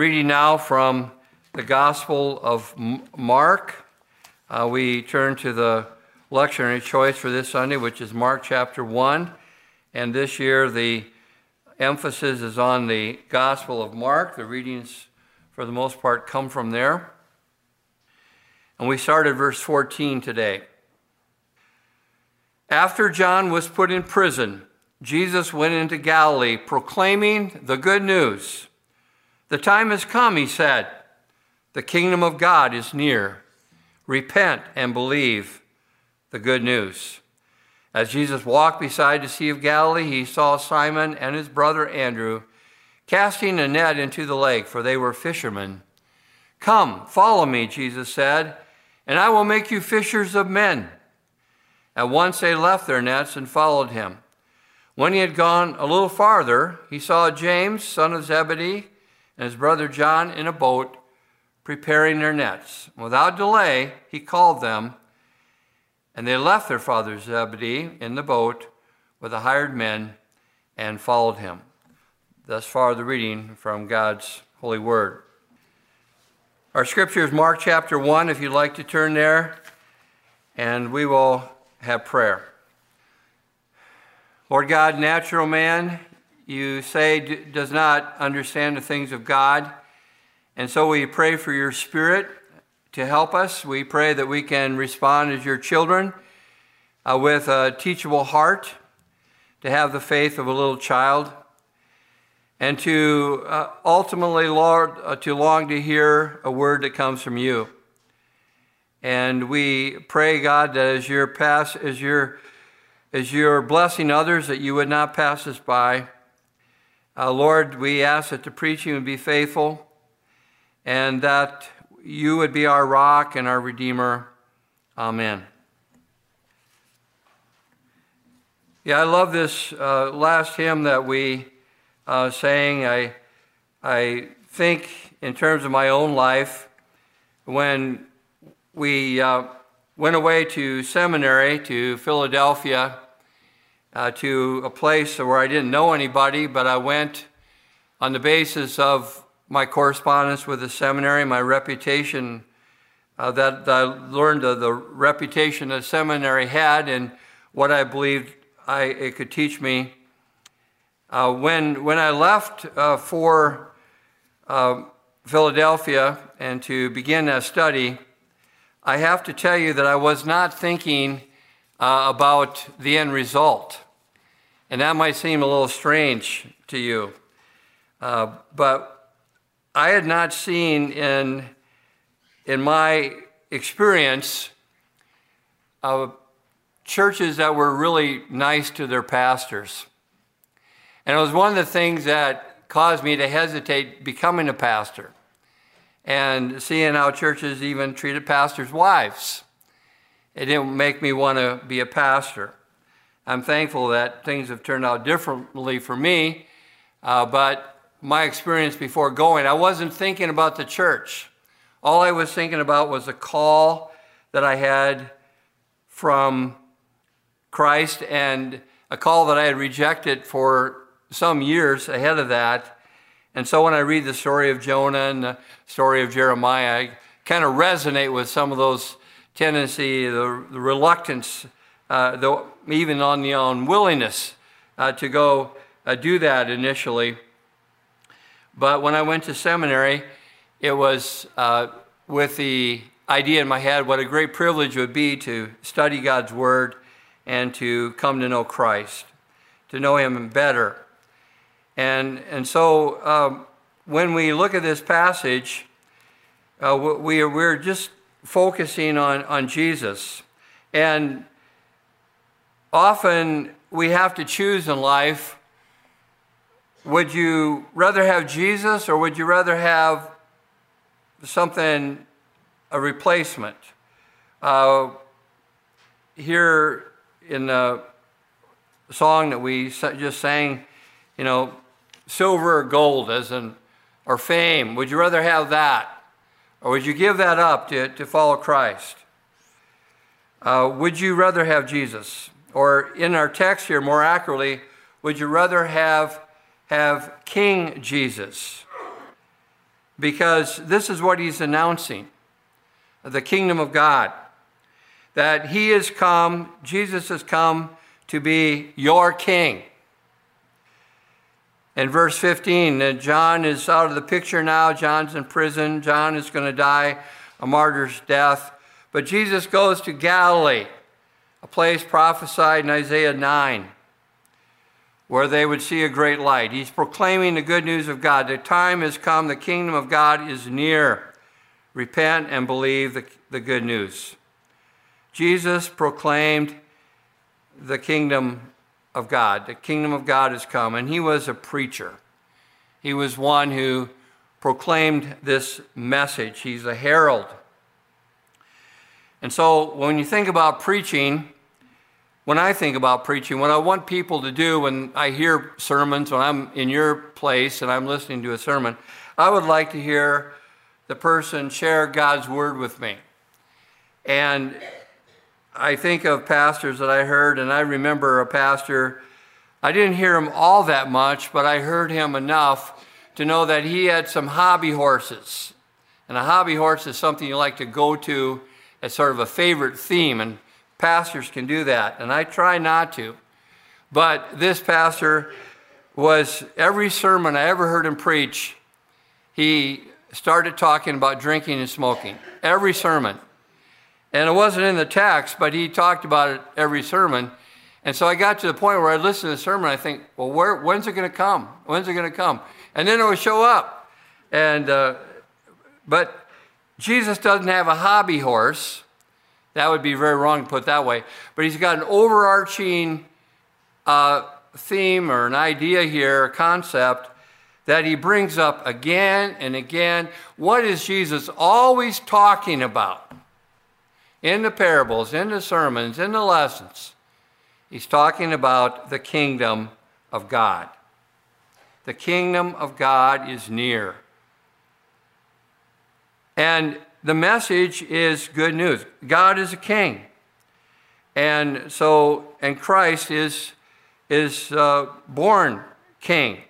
Reading now from the Gospel of Mark, uh, we turn to the lectionary choice for this Sunday, which is Mark chapter 1. And this year, the emphasis is on the Gospel of Mark. The readings, for the most part, come from there. And we start at verse 14 today. After John was put in prison, Jesus went into Galilee proclaiming the good news. The time has come, he said. The kingdom of God is near. Repent and believe the good news. As Jesus walked beside the Sea of Galilee, he saw Simon and his brother Andrew casting a net into the lake, for they were fishermen. Come, follow me, Jesus said, and I will make you fishers of men. At once they left their nets and followed him. When he had gone a little farther, he saw James, son of Zebedee, and his brother John in a boat preparing their nets. Without delay, he called them and they left their father Zebedee in the boat with the hired men and followed him. Thus far, the reading from God's holy word. Our scripture is Mark chapter 1, if you'd like to turn there, and we will have prayer. Lord God, natural man, you say does not understand the things of God, and so we pray for your spirit to help us. We pray that we can respond as your children uh, with a teachable heart, to have the faith of a little child, and to uh, ultimately, Lord, uh, to long to hear a word that comes from you. And we pray, God, that as you're, pass, as you're, as you're blessing others, that you would not pass us by. Uh, Lord, we ask that the preaching would be faithful and that you would be our rock and our redeemer. Amen. Yeah, I love this uh, last hymn that we uh, sang. I, I think, in terms of my own life, when we uh, went away to seminary to Philadelphia, uh, to a place where I didn't know anybody, but I went on the basis of my correspondence with the seminary, my reputation, uh, that, that, I learned the, the reputation the seminary had and what I believed I, it could teach me. Uh, when, when I left uh, for uh, Philadelphia and to begin a study, I have to tell you that I was not thinking uh, about the end result. And that might seem a little strange to you. Uh, but I had not seen in, in my experience uh, churches that were really nice to their pastors. And it was one of the things that caused me to hesitate becoming a pastor and seeing how churches even treated pastors' wives. It didn't make me want to be a pastor. I'm thankful that things have turned out differently for me, uh, but my experience before going, I wasn't thinking about the church. All I was thinking about was a call that I had from Christ and a call that I had rejected for some years ahead of that. And so when I read the story of Jonah and the story of Jeremiah, I kind of resonate with some of those tendency, the, the reluctance, uh, the, even on the unwillingness uh, to go uh, do that initially. But when I went to seminary, it was uh, with the idea in my head what a great privilege it would be to study God's Word and to come to know Christ, to know Him better. And, and so um, when we look at this passage, uh, we, we're just focusing on, on Jesus. And often we have to choose in life would you rather have Jesus or would you rather have something, a replacement? Uh, here in the song that we just sang, you know, silver or gold as in, or fame, would you rather have that? Or would you give that up to, to follow Christ? Uh, would you rather have Jesus? Or in our text here, more accurately, would you rather have have King Jesus. because this is what he's announcing the kingdom of God. That he has come, Jesus has come to be your king. In verse 15, uh, John is out of the picture now. John's in prison. John is going to die a martyr's death. But Jesus goes to Galilee, a place prophesied in Isaiah 9, where they would see a great light. He's proclaiming the good news of God. The time has come, the kingdom of God is near. Repent and believe the, the good news. Jesus proclaimed the kingdom of God. The kingdom of God has come. And he was a preacher. He was one who proclaimed this message. He's a herald. And so when you think about preaching, when I think about preaching, what I want people to do when I hear sermons, when I'm in your place and I'm listening to a sermon, I would like to hear the person share God's word with me. And I think of pastors that I heard, and I remember a pastor, I didn't hear him all that much, but I heard him enough to know that he had some hobby horses. And a hobby horse is something you like to go to as sort of a favorite theme, and pastors can do that. And I try not to. But this pastor was, every sermon I ever heard him preach, he started talking about drinking and smoking. Every sermon. And it wasn't in the text, but he talked about it every sermon. And so I got to the point where I listened to the sermon, I think, well, where, when's it going to come? When's it going to come? And then it would show up. And, uh, but Jesus doesn't have a hobby horse. That would be very wrong to put that way. But he's got an overarching uh, theme or an idea here, a concept that he brings up again and again. What is Jesus always talking about? In the parables, in the sermons, in the lessons, he's talking about the kingdom of God. The kingdom of God is near. And the message is good news. God is a king. And so, and Christ is, is uh, born king.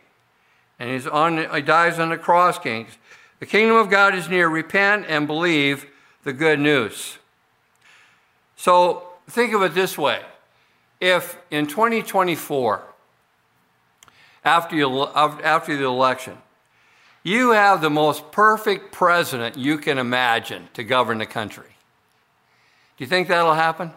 And he's on, he dies on the cross king. The kingdom of God is near. Repent and believe the good news. So think of it this way if in 2024, after, you, after the election, you have the most perfect president you can imagine to govern the country. Do you think that'll happen?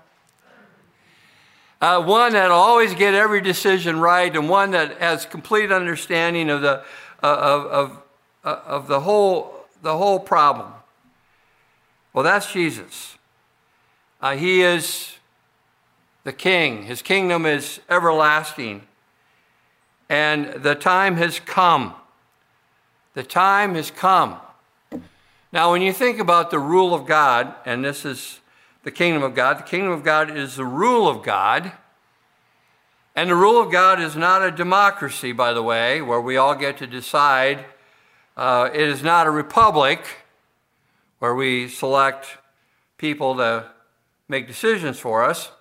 Uh, one that'll always get every decision right, and one that has complete understanding of the, uh, of, of, uh, of the, whole, the whole problem. Well, that's Jesus. Uh, he is the king, his kingdom is everlasting. And the time has come. The time has come. Now, when you think about the rule of God, and this is the kingdom of God, the kingdom of God is the rule of God. And the rule of God is not a democracy, by the way, where we all get to decide. Uh, it is not a republic where we select people to make decisions for us.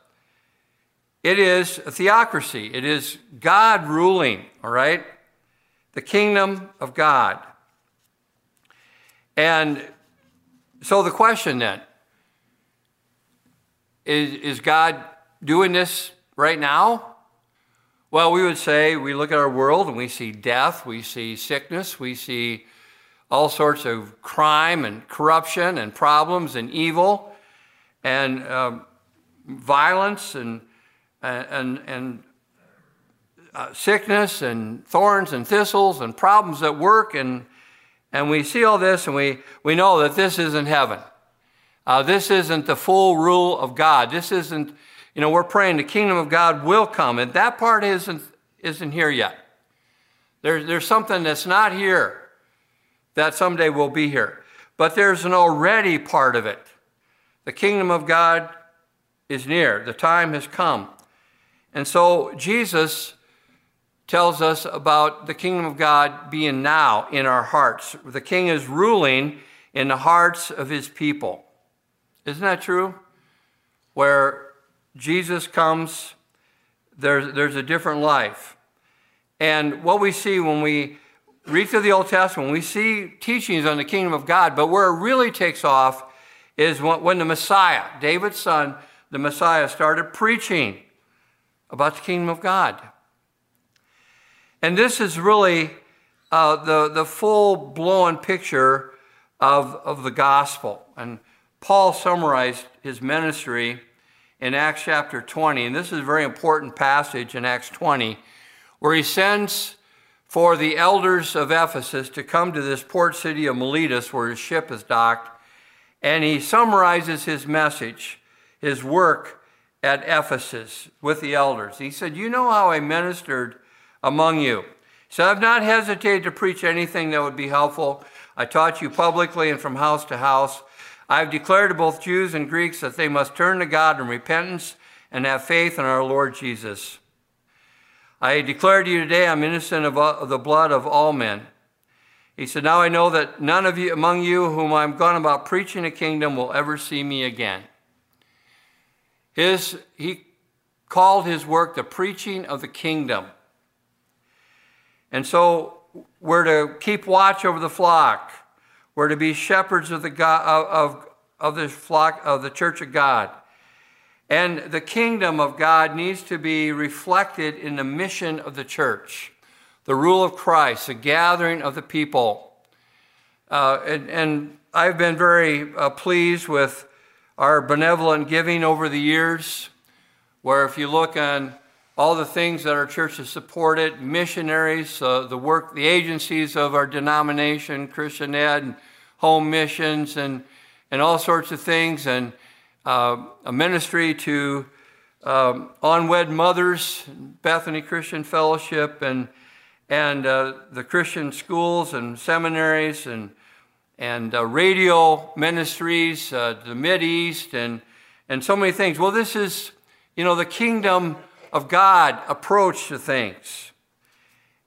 It is a theocracy. It is God ruling, all right? The kingdom of God. And so the question then is, is God doing this right now? Well, we would say we look at our world and we see death, we see sickness, we see all sorts of crime and corruption and problems and evil and um, violence and, and, and uh, sickness and thorns and thistles and problems at work. And, and we see all this and we, we know that this isn't heaven. Uh, this isn't the full rule of God. This isn't, you know, we're praying the kingdom of God will come, and that part isn't, isn't here yet. There, there's something that's not here that someday will be here. But there's an already part of it. The kingdom of God is near, the time has come. And so Jesus tells us about the kingdom of God being now in our hearts. The king is ruling in the hearts of his people. Isn't that true? Where Jesus comes, there's, there's a different life. And what we see when we read through the Old Testament, we see teachings on the kingdom of God, but where it really takes off is when the Messiah, David's son, the Messiah, started preaching about the kingdom of God. And this is really uh, the, the full blown picture of, of the gospel. And Paul summarized his ministry in Acts chapter 20, and this is a very important passage in Acts 20, where he sends for the elders of Ephesus to come to this port city of Miletus where his ship is docked, and he summarizes his message, his work at Ephesus with the elders. He said, You know how I ministered among you. So I've not hesitated to preach anything that would be helpful. I taught you publicly and from house to house. I have declared to both Jews and Greeks that they must turn to God in repentance and have faith in our Lord Jesus. I declare to you today I'm innocent of the blood of all men. He said, Now I know that none of you among you whom I'm gone about preaching the kingdom will ever see me again. His, he called his work the preaching of the kingdom. And so we're to keep watch over the flock. We're to be shepherds of the, God, of, of the flock of the church of God. And the kingdom of God needs to be reflected in the mission of the church, the rule of Christ, the gathering of the people. Uh, and, and, I've been very uh, pleased with our benevolent giving over the years, where if you look on all the things that our church has supported, missionaries, uh, the work, the agencies of our denomination, Christian Ed, and home missions, and, and all sorts of things, and uh, a ministry to um, unwed mothers, Bethany Christian Fellowship, and, and uh, the Christian schools and seminaries, and, and uh, radio ministries, uh, the Mid East, and, and so many things. Well, this is, you know, the kingdom of God approach to things.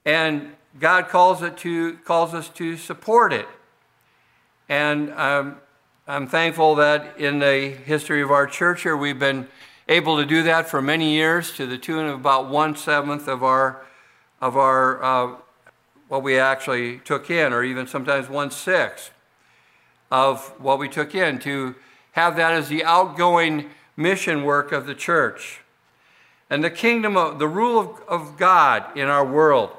And God calls, it to, calls us to support it. And um, I'm thankful that in the history of our church here, we've been able to do that for many years to the tune of about one seventh of our, of our uh, what we actually took in, or even sometimes one sixth of what we took in, to have that as the outgoing mission work of the church and the kingdom of the rule of, of God in our world.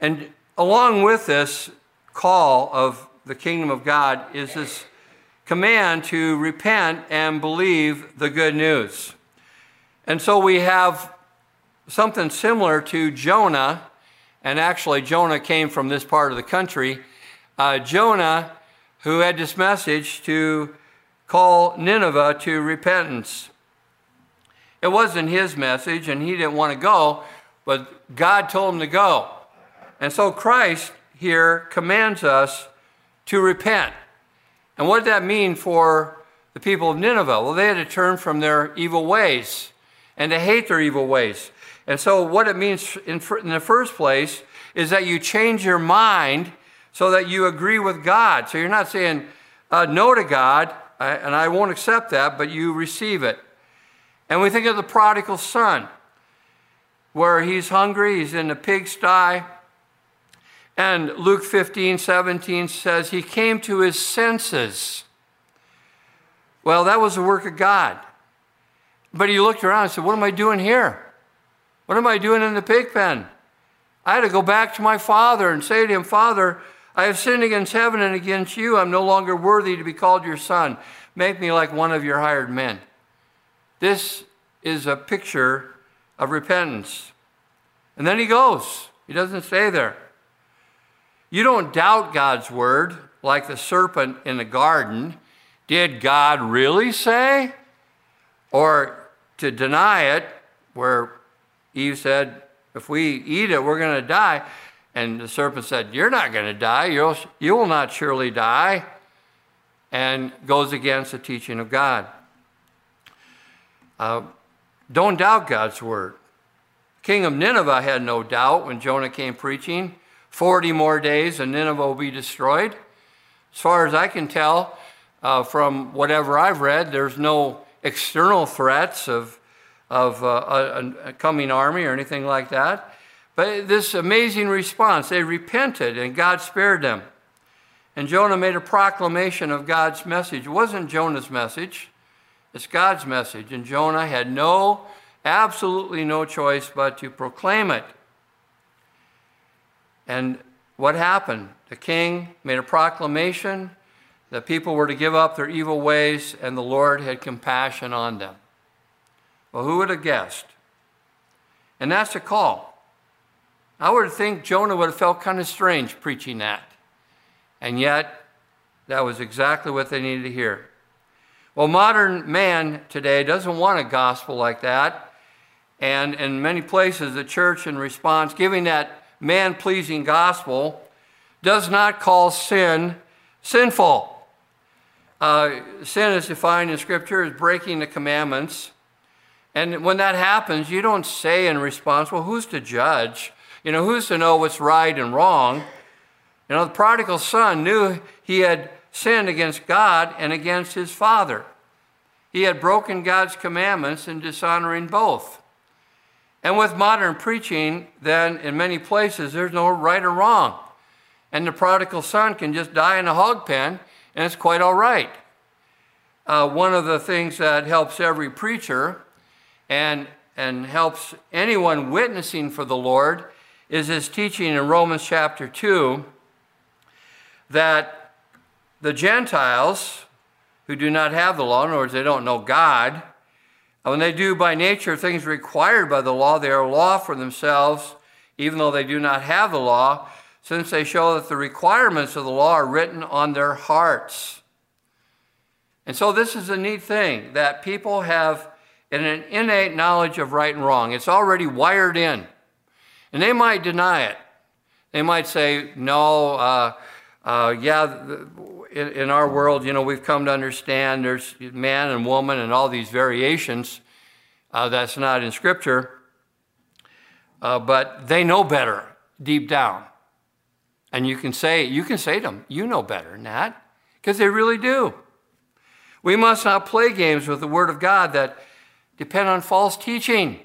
And along with this call of the kingdom of God is this command to repent and believe the good news. And so we have something similar to Jonah, and actually, Jonah came from this part of the country. Uh, Jonah, who had this message to call Nineveh to repentance. It wasn't his message, and he didn't want to go, but God told him to go. And so Christ here commands us to repent. And what did that mean for the people of Nineveh? Well, they had to turn from their evil ways and to hate their evil ways. And so, what it means in, in the first place is that you change your mind so that you agree with God. So, you're not saying uh, no to God, and I won't accept that, but you receive it. And we think of the prodigal son, where he's hungry, he's in the pigsty. And Luke 15, 17 says he came to his senses. Well, that was the work of God. But he looked around and said, What am I doing here? What am I doing in the pig pen? I had to go back to my father and say to him, Father, I have sinned against heaven and against you. I'm no longer worthy to be called your son. Make me like one of your hired men. This is a picture of repentance. And then he goes, he doesn't stay there. You don't doubt God's word like the serpent in the garden. Did God really say? Or to deny it, where Eve said, If we eat it, we're going to die. And the serpent said, You're not going to die. You'll, you will not surely die. And goes against the teaching of God. Uh, don't doubt God's word. King of Nineveh had no doubt when Jonah came preaching. 40 more days and Nineveh will be destroyed. As far as I can tell uh, from whatever I've read, there's no external threats of, of uh, a, a coming army or anything like that. But this amazing response, they repented and God spared them. And Jonah made a proclamation of God's message. It wasn't Jonah's message, it's God's message. And Jonah had no, absolutely no choice but to proclaim it. And what happened? The king made a proclamation that people were to give up their evil ways and the Lord had compassion on them. Well, who would have guessed? And that's a call. I would think Jonah would have felt kind of strange preaching that. And yet, that was exactly what they needed to hear. Well, modern man today doesn't want a gospel like that. And in many places, the church, in response, giving that man pleasing gospel, does not call sin sinful. Uh, sin is defined in Scripture as breaking the commandments. And when that happens, you don't say in response, well, who's to judge? You know, who's to know what's right and wrong? You know, the prodigal son knew he had sinned against God and against his father. He had broken God's commandments in dishonoring both. And with modern preaching, then in many places, there's no right or wrong. And the prodigal son can just die in a hog pen and it's quite all right. Uh, one of the things that helps every preacher and, and helps anyone witnessing for the Lord is his teaching in Romans chapter 2 that the Gentiles who do not have the law, in other words, they don't know God, when they do by nature things required by the law, they are law for themselves, even though they do not have the law, since they show that the requirements of the law are written on their hearts. And so, this is a neat thing that people have an innate knowledge of right and wrong. It's already wired in. And they might deny it. They might say, no, uh, uh, yeah, in, in, our world, you know, we've come to understand there's man and woman and all these variations. Uh, that's not in Scripture. Uh, but they know better deep down. And you can say, you can say to them, you know better than that, because they really do. We must not play games with the Word of God that depend on false teaching,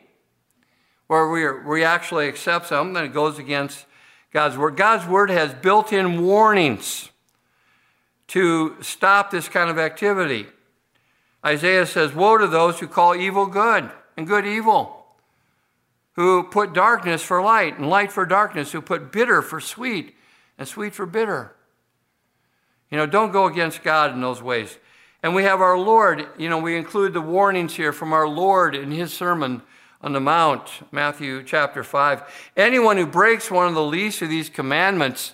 where we, are, we actually accept something that goes against God's Word. God's Word has built in warnings to stop this kind of activity. Isaiah says, Woe to those who call evil good and good evil, who put darkness for light and light for darkness, who put bitter for sweet and sweet for bitter. You know, don't go against God in those ways. And we have our Lord, you know, we include the warnings here from our Lord in his sermon on the Mount, Matthew chapter 5. Anyone who breaks one of the least of these commandments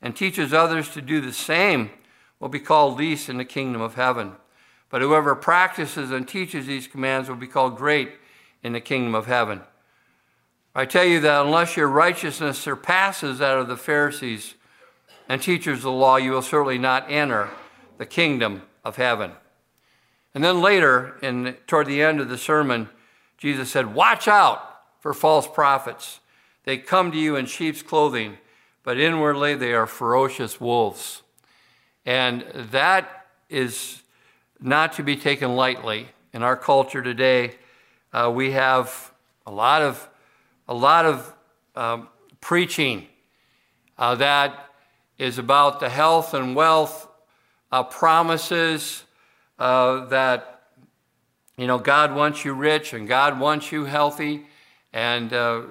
and teaches others to do the same will be called least in the kingdom of heaven. But whoever practices and teaches these commands will be called great in the kingdom of heaven. I tell you that unless your righteousness surpasses that of the Pharisees and teachers of the law, you will certainly not enter the kingdom of heaven. And then later, in, toward the end of the sermon, Jesus said, Watch out for false prophets. They come to you in sheep's clothing, but inwardly they are ferocious wolves. And that is not to be taken lightly. In our culture today, uh, we have a lot of a lot of um, preaching uh, that is about the health and wealth promises uh, that you know God wants you rich and God wants you healthy, and uh,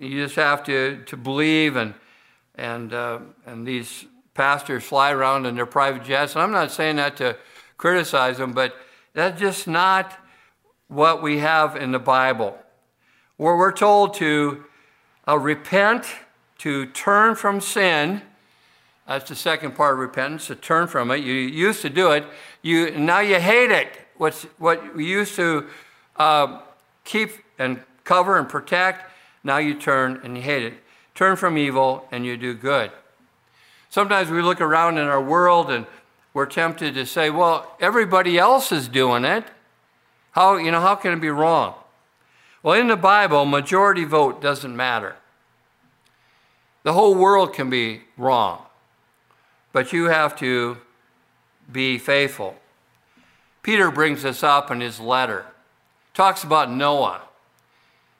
you just have to to believe and and uh, and these pastors fly around in their private jets. And I'm not saying that to criticize them, but that's just not what we have in the Bible where we're told to uh, repent, to turn from sin. That's the second part of repentance, to turn from it. You used to do it, you, now you hate it. What's, what you used to uh, keep and cover and protect, now you turn and you hate it. Turn from evil and you do good. Sometimes we look around in our world and we're tempted to say, well, everybody else is doing it. How, you know, how can it be wrong? Well, in the Bible, majority vote doesn't matter. The whole world can be wrong, but you have to be faithful. Peter brings this up in his letter. Talks about Noah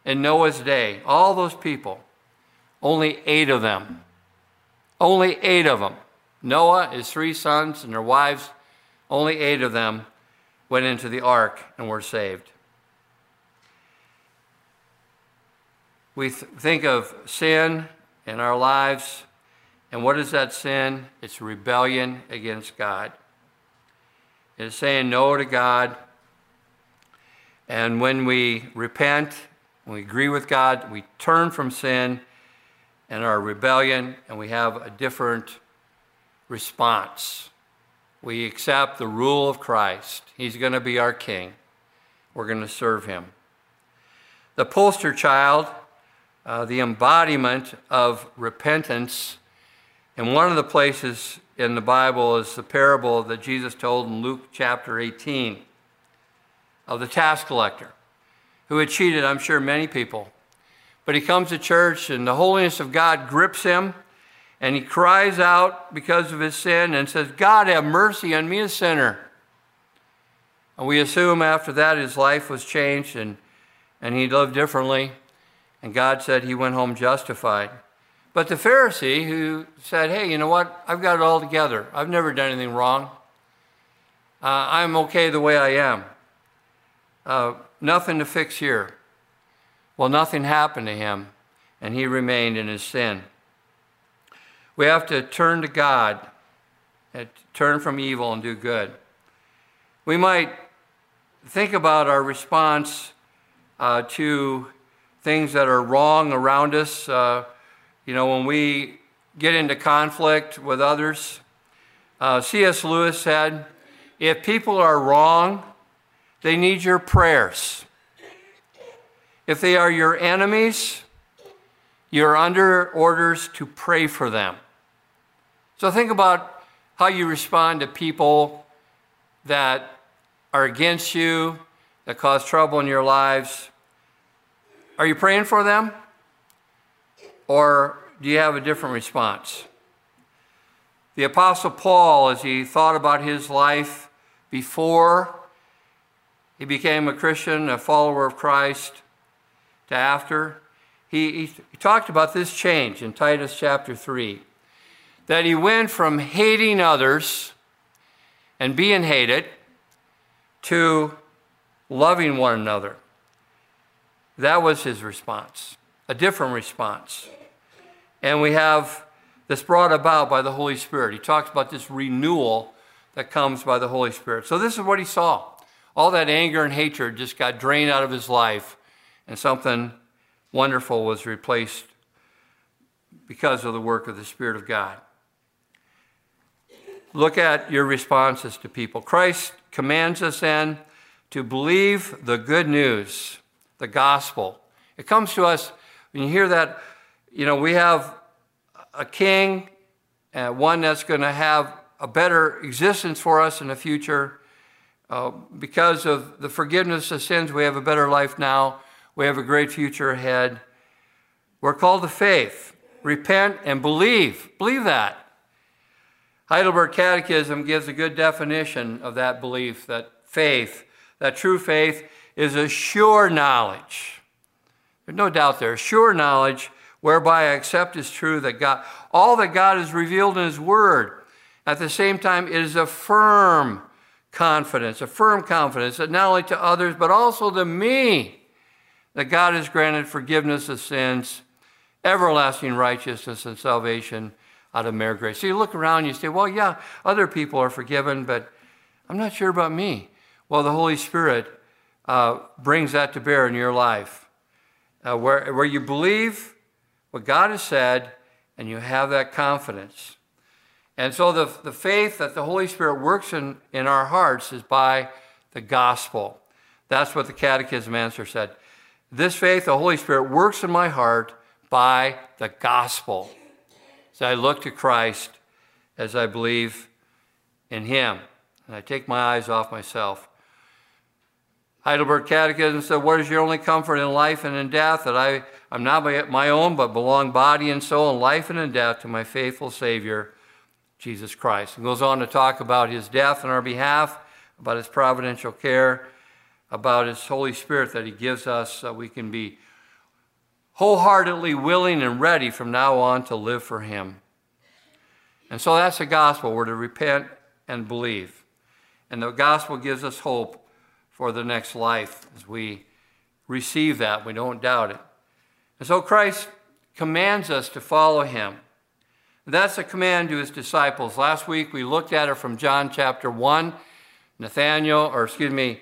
in Noah's day, all those people. only eight of them, only eight of them, Noah, his three sons, and their wives, only eight of them went into the ark and were saved. We th- think of sin in our lives, and what is that sin? It's rebellion against God. It's saying no to God. And when we repent, when we agree with God, we turn from sin and our rebellion, and we have a different response. We accept the rule of Christ. He's going to be our king. We're going to serve him. The poster child, uh, the embodiment of repentance, and one of the places in the Bible is the parable that Jesus told in Luke chapter 18 of the tax collector who had cheated, I'm sure, many people. But he comes to church and the holiness of God grips him and he cries out because of his sin and says, God, have mercy on me, a sinner. And we assume after that his life was changed and, and he lived differently. And God said he went home justified. But the Pharisee who said, Hey, you know what? I've got it all together. I've never done anything wrong. Uh, I'm okay the way I am. Uh, nothing to fix here. Well, nothing happened to him, and he remained in his sin. We have to turn to God, and turn from evil and do good. We might think about our response uh, to things that are wrong around us. Uh, you know, when we get into conflict with others, uh, C.S. Lewis said, if people are wrong, they need your prayers. If they are your enemies, you're under orders to pray for them. So think about how you respond to people that are against you, that cause trouble in your lives. Are you praying for them? Or do you have a different response? The Apostle Paul, as he thought about his life before he became a Christian, a follower of Christ, to after, he, he, talked about this change in Titus chapter 3 that he went from hating others and being hated to loving one another. That was his response, a different response. And we have this brought about by the Holy Spirit. He talks about this renewal that comes by the Holy Spirit. So, this is what he saw. All that anger and hatred just got drained out of his life, and something wonderful was replaced because of the work of the Spirit of God. Look at your responses to people. Christ commands us then to believe the good news, the gospel. It comes to us, when you hear that, you know, we have a king, uh, one that's going to have a better existence for us in the future. Uh, because of the forgiveness of sins, we have a better life now. We have a great future ahead. We're called to faith. Repent and believe. Believe that. Heidelberg Catechism gives a good definition of that belief that faith, that true faith, is a sure knowledge. There's no doubt there, sure knowledge whereby I accept as true that God, all that God has revealed in His Word. At the same time, it is a firm confidence, a firm confidence that not only to others, but also to me, that God has granted forgiveness of sins, everlasting righteousness, and salvation out of mere grace. So you look around and you say, well, yeah, other people are forgiven, but I'm not sure about me. Well, the Holy Spirit uh, brings that to bear in your life, uh, where, where you believe what God has said and you have that confidence. And so the, the faith that the Holy Spirit works in, in our hearts is by the gospel. That's what the Catechism answer said. This faith, the Holy Spirit, works in my heart by the gospel as I look to Christ, as I believe in Him, and I take my eyes off myself. Heidelberg Catechism said, What is your only comfort in life and in death? That I, I'm not my own, but belong body and soul in life and in death to my faithful Savior, Jesus Christ. And goes on to talk about his death on our behalf, about his providential care, about his Holy Spirit that he gives us so we can be wholeheartedly willing and ready from now on to live for Him. And so that's the gospel. We're to repent and believe. And the gospel gives us hope for the next life as we receive that. We don't doubt it. And so Christ commands us to follow him. That's a command to his disciples. Last week we looked at it from John chapter 1. Nathaniel, or excuse me,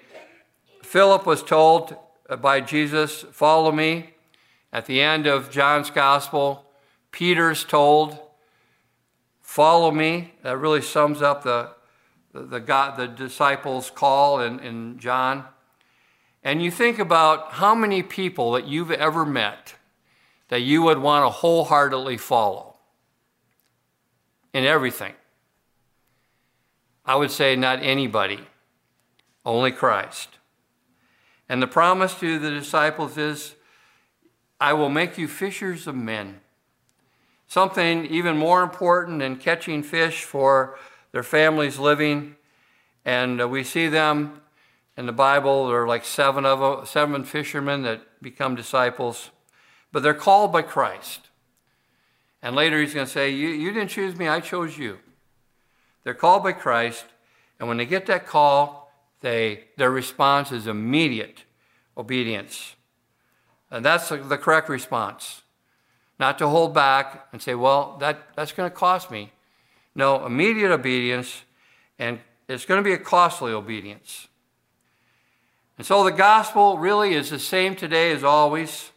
Philip was told by Jesus, Follow me. At the end of John's gospel, Peter's told, Follow me. That really sums up the, the, God, the disciples' call in, in John. And you think about how many people that you've ever met that you would want to wholeheartedly follow in everything. I would say not anybody, only Christ. And the promise to the disciples is, I will make you fishers of men. Something even more important than catching fish for their families' living. And uh, we see them in the Bible. There are like seven of them, seven fishermen that become disciples, but they're called by Christ. And later he's going to say, you, you didn't choose me, I chose you. They're called by Christ, and when they get that call, they, their response is immediate obedience. And that's the correct response. Not to hold back and say, well, that, that's going to cost me. No, immediate obedience, and it's going to be a costly obedience. And so the gospel really is the same today as always.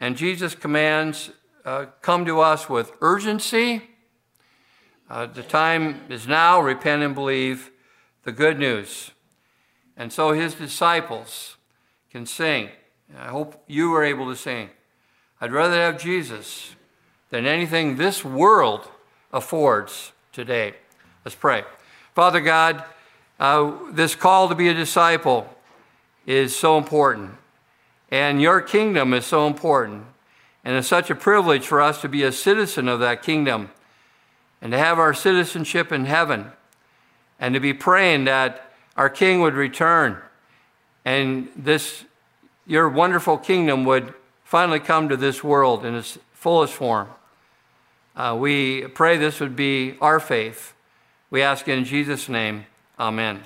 And Jesus' commands uh, come to us with urgency. Uh, the time is now, repent and believe the good news. And so his disciples can sing. I hope you are able to sing. I'd rather have Jesus than anything this world affords today. Let's pray. Father God, uh, this call to be a disciple is so important, and your kingdom is so important. And it's such a privilege for us to be a citizen of that kingdom and to have our citizenship in heaven and to be praying that our king would return and this your wonderful kingdom would finally come to this world in its fullest form. Uh, we pray this would be our faith. We ask in Jesus' name, amen.